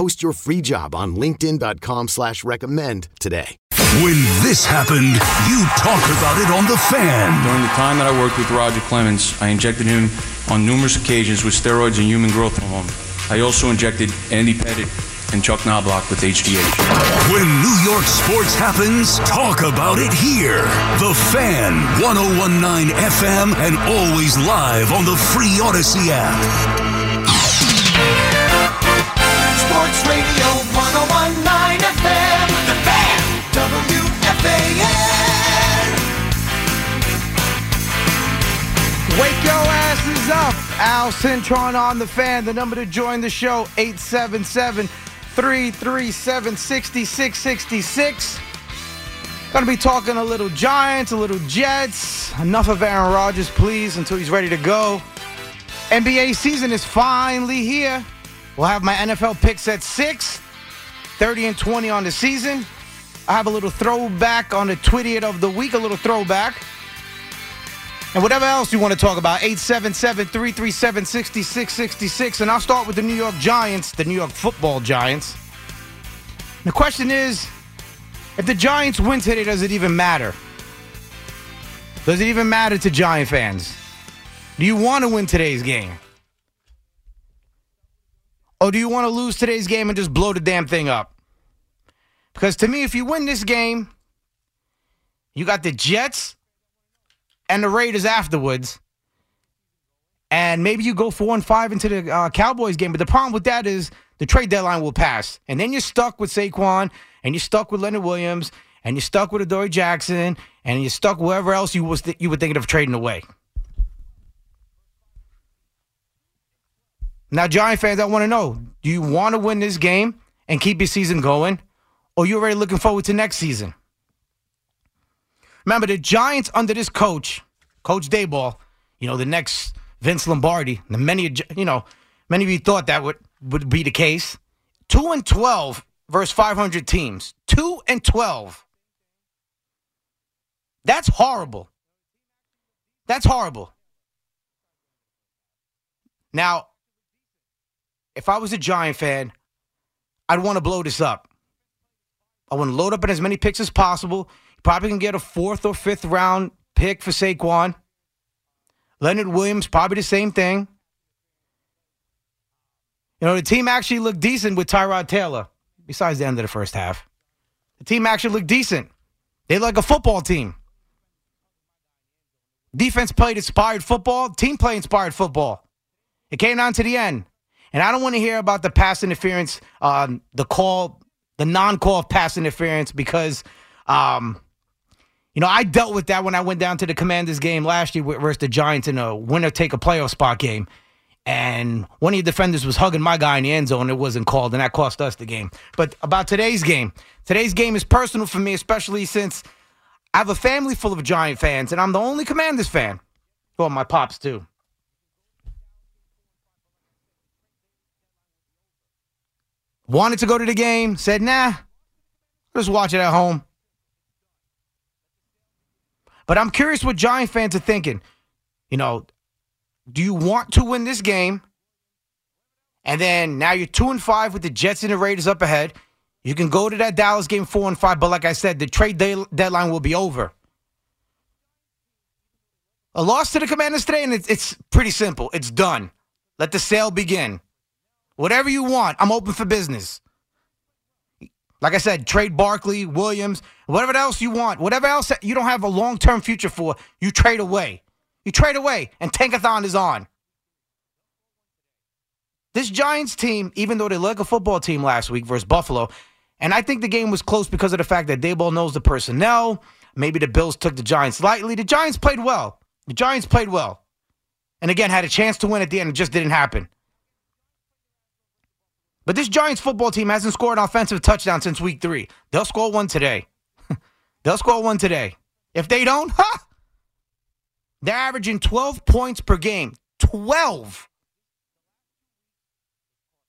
Post your free job on LinkedIn.com slash recommend today. When this happened, you talk about it on the fan. During the time that I worked with Roger Clemens, I injected him on numerous occasions with steroids and human growth hormone. I also injected Andy Pettitte and Chuck Knobloch with HGH. When New York sports happens, talk about it here. The Fan, 1019 FM, and always live on the free Audacy app. Sports Radio 1019 FM. The Fan. WFAN. Wake your asses up. Al Cintron on the fan. The number to join the show, 877 337 6666. Gonna be talking a little Giants, a little Jets. Enough of Aaron Rodgers, please, until he's ready to go. NBA season is finally here. We'll have my NFL picks at 6, 30 and 20 on the season. I have a little throwback on the Twittiet of the week, a little throwback. And whatever else you want to talk about, 877 337 6666. And I'll start with the New York Giants, the New York football Giants. The question is if the Giants win today, does it even matter? Does it even matter to Giant fans? Do you want to win today's game? Or do you want to lose today's game and just blow the damn thing up? Because to me, if you win this game, you got the Jets and the Raiders afterwards. And maybe you go four and five into the uh, Cowboys game. But the problem with that is the trade deadline will pass. And then you're stuck with Saquon, and you're stuck with Leonard Williams, and you're stuck with Adoree Jackson, and you're stuck wherever else you was th- you were thinking of trading away. Now, Giant fans, I want to know: Do you want to win this game and keep your season going, or you already looking forward to next season? Remember, the Giants under this coach, Coach Daboll, you know, the next Vince Lombardi. The many, you know, many of you thought that would would be the case. Two and twelve versus five hundred teams. Two and twelve. That's horrible. That's horrible. Now, if I was a Giant fan, I'd want to blow this up. I want to load up in as many picks as possible. Probably can get a fourth or fifth round pick for Saquon. Leonard Williams, probably the same thing. You know, the team actually looked decent with Tyrod Taylor, besides the end of the first half. The team actually looked decent. They like a football team. Defense played inspired football, team play inspired football. It came down to the end. And I don't want to hear about the pass interference, um, the call, the non call of pass interference, because, um, you know, I dealt with that when I went down to the Commanders game last year versus the Giants in a winner take a playoff spot game. And one of your defenders was hugging my guy in the end zone. It wasn't called, and that cost us the game. But about today's game, today's game is personal for me, especially since I have a family full of Giant fans, and I'm the only Commanders fan. Well, my pops, too. Wanted to go to the game, said, nah, just watch it at home. But I'm curious what Giant fans are thinking. You know, do you want to win this game? And then now you're two and five with the Jets and the Raiders up ahead. You can go to that Dallas game four and five, but like I said, the trade day- deadline will be over. A loss to the Commanders today, and it's, it's pretty simple. It's done. Let the sale begin. Whatever you want, I'm open for business. Like I said, trade Barkley, Williams, whatever else you want, whatever else you don't have a long term future for, you trade away. You trade away, and Tankathon is on. This Giants team, even though they look like a football team last week versus Buffalo, and I think the game was close because of the fact that Daboll knows the personnel. Maybe the Bills took the Giants lightly. The Giants played well. The Giants played well. And again, had a chance to win at the end. It just didn't happen. But this Giants football team hasn't scored an offensive touchdown since week three. They'll score one today. They'll score one today. If they don't, ha! They're averaging 12 points per game. 12.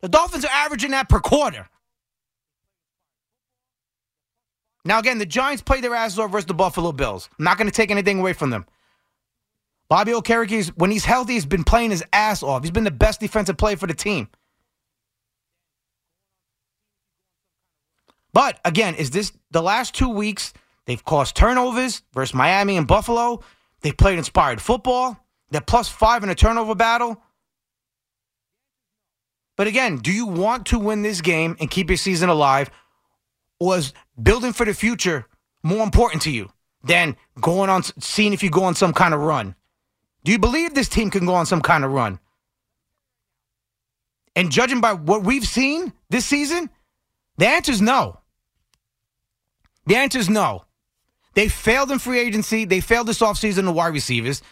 The Dolphins are averaging that per quarter. Now, again, the Giants played their asses off versus the Buffalo Bills. I'm not going to take anything away from them. Bobby Okereke, when he's healthy, has been playing his ass off. He's been the best defensive player for the team. But again, is this the last two weeks? They've caused turnovers versus Miami and Buffalo. They played inspired football. They're plus five in a turnover battle. But again, do you want to win this game and keep your season alive? Or is building for the future more important to you than going on seeing if you go on some kind of run? Do you believe this team can go on some kind of run? And judging by what we've seen this season, the answer is no. The answer is no. They failed in free agency. They failed this offseason the wide receivers.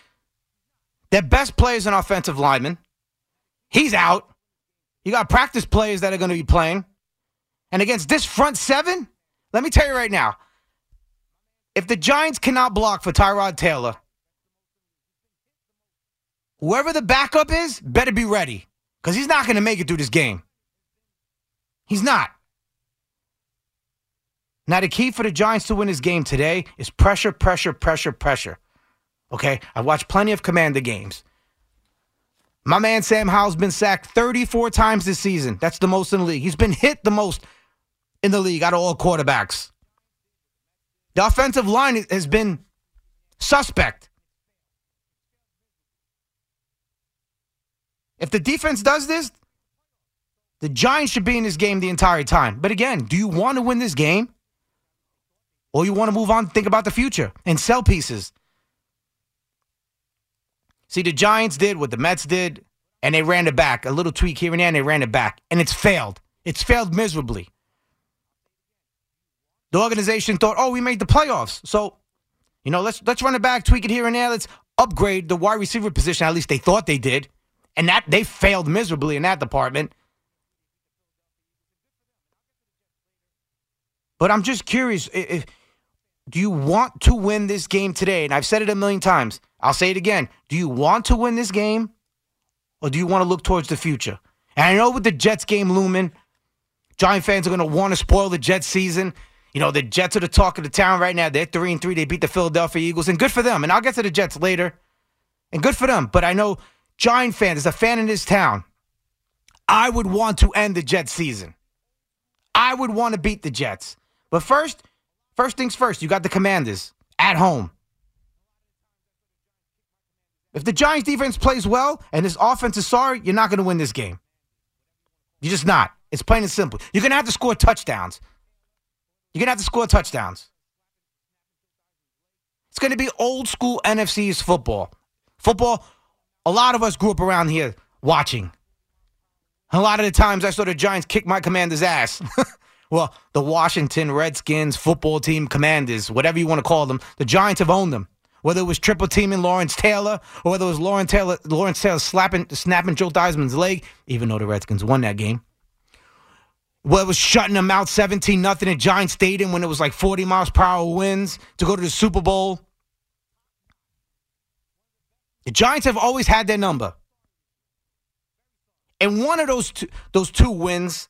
Their best player is an offensive lineman. He's out. You got practice players that are going to be playing. And against this front seven, let me tell you right now if the Giants cannot block for Tyrod Taylor, whoever the backup is, better be ready because he's not going to make it through this game. He's not. Now, the key for the Giants to win this game today is pressure, pressure, pressure, pressure. Okay? I've watched plenty of commander games. My man Sam Howell's been sacked 34 times this season. That's the most in the league. He's been hit the most in the league out of all quarterbacks. The offensive line has been suspect. If the defense does this, the Giants should be in this game the entire time. But again, do you want to win this game? Or you want to move on, think about the future and sell pieces? See, the Giants did what the Mets did, and they ran it back. A little tweak here and there, and they ran it back. And it's failed. It's failed miserably. The organization thought, oh, we made the playoffs. So, you know, let's let's run it back, tweak it here and there. Let's upgrade the wide receiver position. At least they thought they did. And that they failed miserably in that department. But I'm just curious if do you want to win this game today? And I've said it a million times. I'll say it again. Do you want to win this game or do you want to look towards the future? And I know with the Jets game looming, Giant fans are going to want to spoil the Jets season. You know, the Jets are the talk of the town right now. They're 3 and 3. They beat the Philadelphia Eagles, and good for them. And I'll get to the Jets later. And good for them. But I know Giant fans, as a fan in this town, I would want to end the Jets season. I would want to beat the Jets. But first, First things first, you got the Commanders at home. If the Giants defense plays well and this offense is sorry, you're not going to win this game. You're just not. It's plain and simple. You're going to have to score touchdowns. You're going to have to score touchdowns. It's going to be old school NFC's football. Football, a lot of us grew up around here watching. A lot of the times I saw the Giants kick my commander's ass. well, the Washington Redskins football team commanders, whatever you want to call them, the Giants have owned them. Whether it was triple teaming Lawrence Taylor or whether it was Lawrence Taylor, Lawrence Taylor slapping, snapping Joe Theismann's leg, even though the Redskins won that game. Whether it was shutting them out 17 nothing at Giant Stadium when it was like 40 miles per hour winds to go to the Super Bowl. The Giants have always had their number. And one of those two, those two wins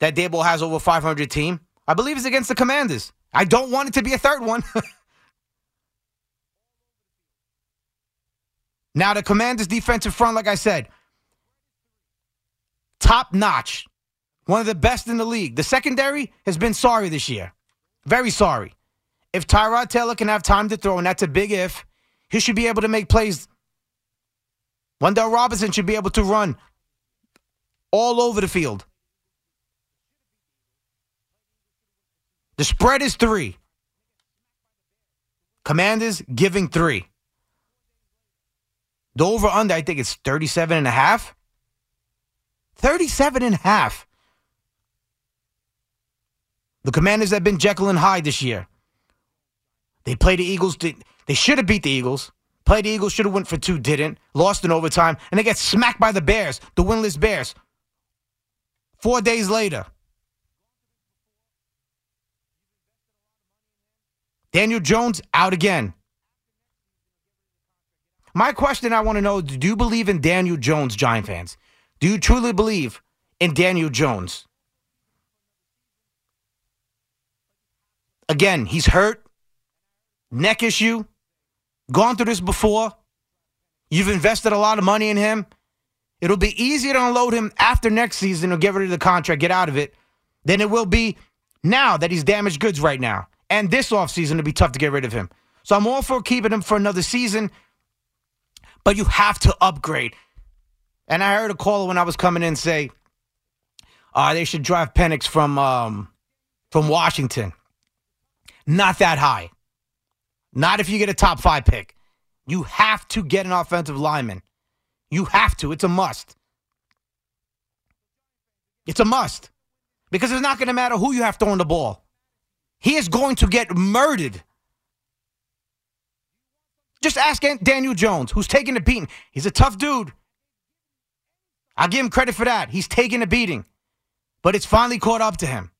that Daboll has over 500 team, I believe is against the Commanders. I don't want it to be a third one. now, the Commanders' defensive front, like I said, top notch, one of the best in the league. The secondary has been sorry this year. Very sorry. If Tyrod Taylor can have time to throw, and that's a big if, he should be able to make plays. Wan'Dale Robinson should be able to run all over the field. The spread is three. Commanders giving three. The over under, I think it's 37 and a half. 37 and a half. The Commanders have been Jekyll and Hyde this year. They played the Eagles. They should have beat the Eagles. Played the Eagles, should have went for two, didn't. Lost in overtime, and they get smacked by the Bears, the winless Bears. Four days later. Daniel Jones out again. My question I want to know do you believe in Daniel Jones, Giant fans? Do you truly believe in Daniel Jones? Again, he's hurt, neck issue, gone through this before. You've invested a lot of money in him. It'll be easier to unload him after next season or get rid of the contract, get out of it, than it will be now that he's damaged goods right now. And this offseason, it'll be tough to get rid of him. So I'm all for keeping him for another season, but you have to upgrade. And I heard a caller when I was coming in say, uh, they should drive Penix from um, from Washington. Not that high. Not if you get a top five pick. You have to get an offensive lineman. You have to. It's a must. It's a must. Because it's not going to matter who you have throwing the ball. He is going to get murdered. Just ask Daniel Jones, who's taking a beating. He's a tough dude. I'll give him credit for that. He's taking a beating. But it's finally caught up to him.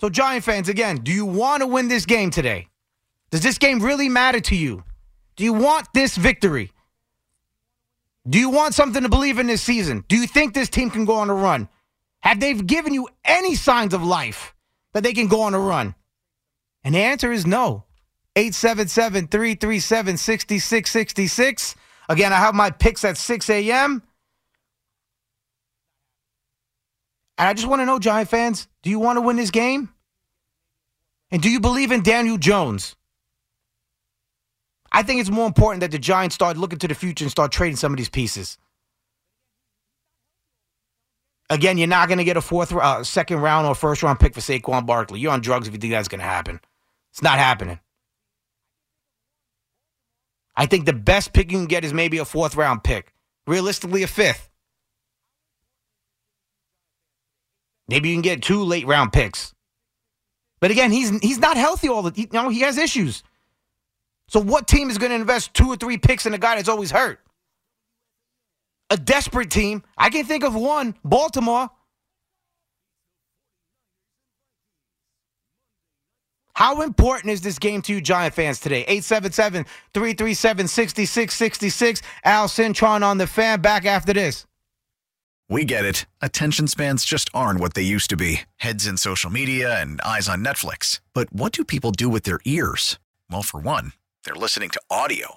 So, Giant fans, again, do you want to win this game today? Does this game really matter to you? Do you want this victory? Do you want something to believe in this season? Do you think this team can go on a run? Have they given you any signs of life that they can go on a run? And the answer is no. 877 337 6666. Again, I have my picks at 6 a.m. And I just want to know, Giant fans, do you want to win this game? And do you believe in Daniel Jones? I think it's more important that the Giants start looking to the future and start trading some of these pieces. Again, you're not going to get a fourth, uh, second round or first round pick for Saquon Barkley. You're on drugs if you think that's going to happen. It's not happening. I think the best pick you can get is maybe a fourth round pick. Realistically, a fifth. Maybe you can get two late round picks. But again, he's he's not healthy all the you know, he has issues. So what team is going to invest two or three picks in a guy that's always hurt? A desperate team. I can think of one, Baltimore. How important is this game to you, Giant fans, today? 877 337 6666. Al Cintron on the fan. Back after this. We get it. Attention spans just aren't what they used to be heads in social media and eyes on Netflix. But what do people do with their ears? Well, for one, they're listening to audio.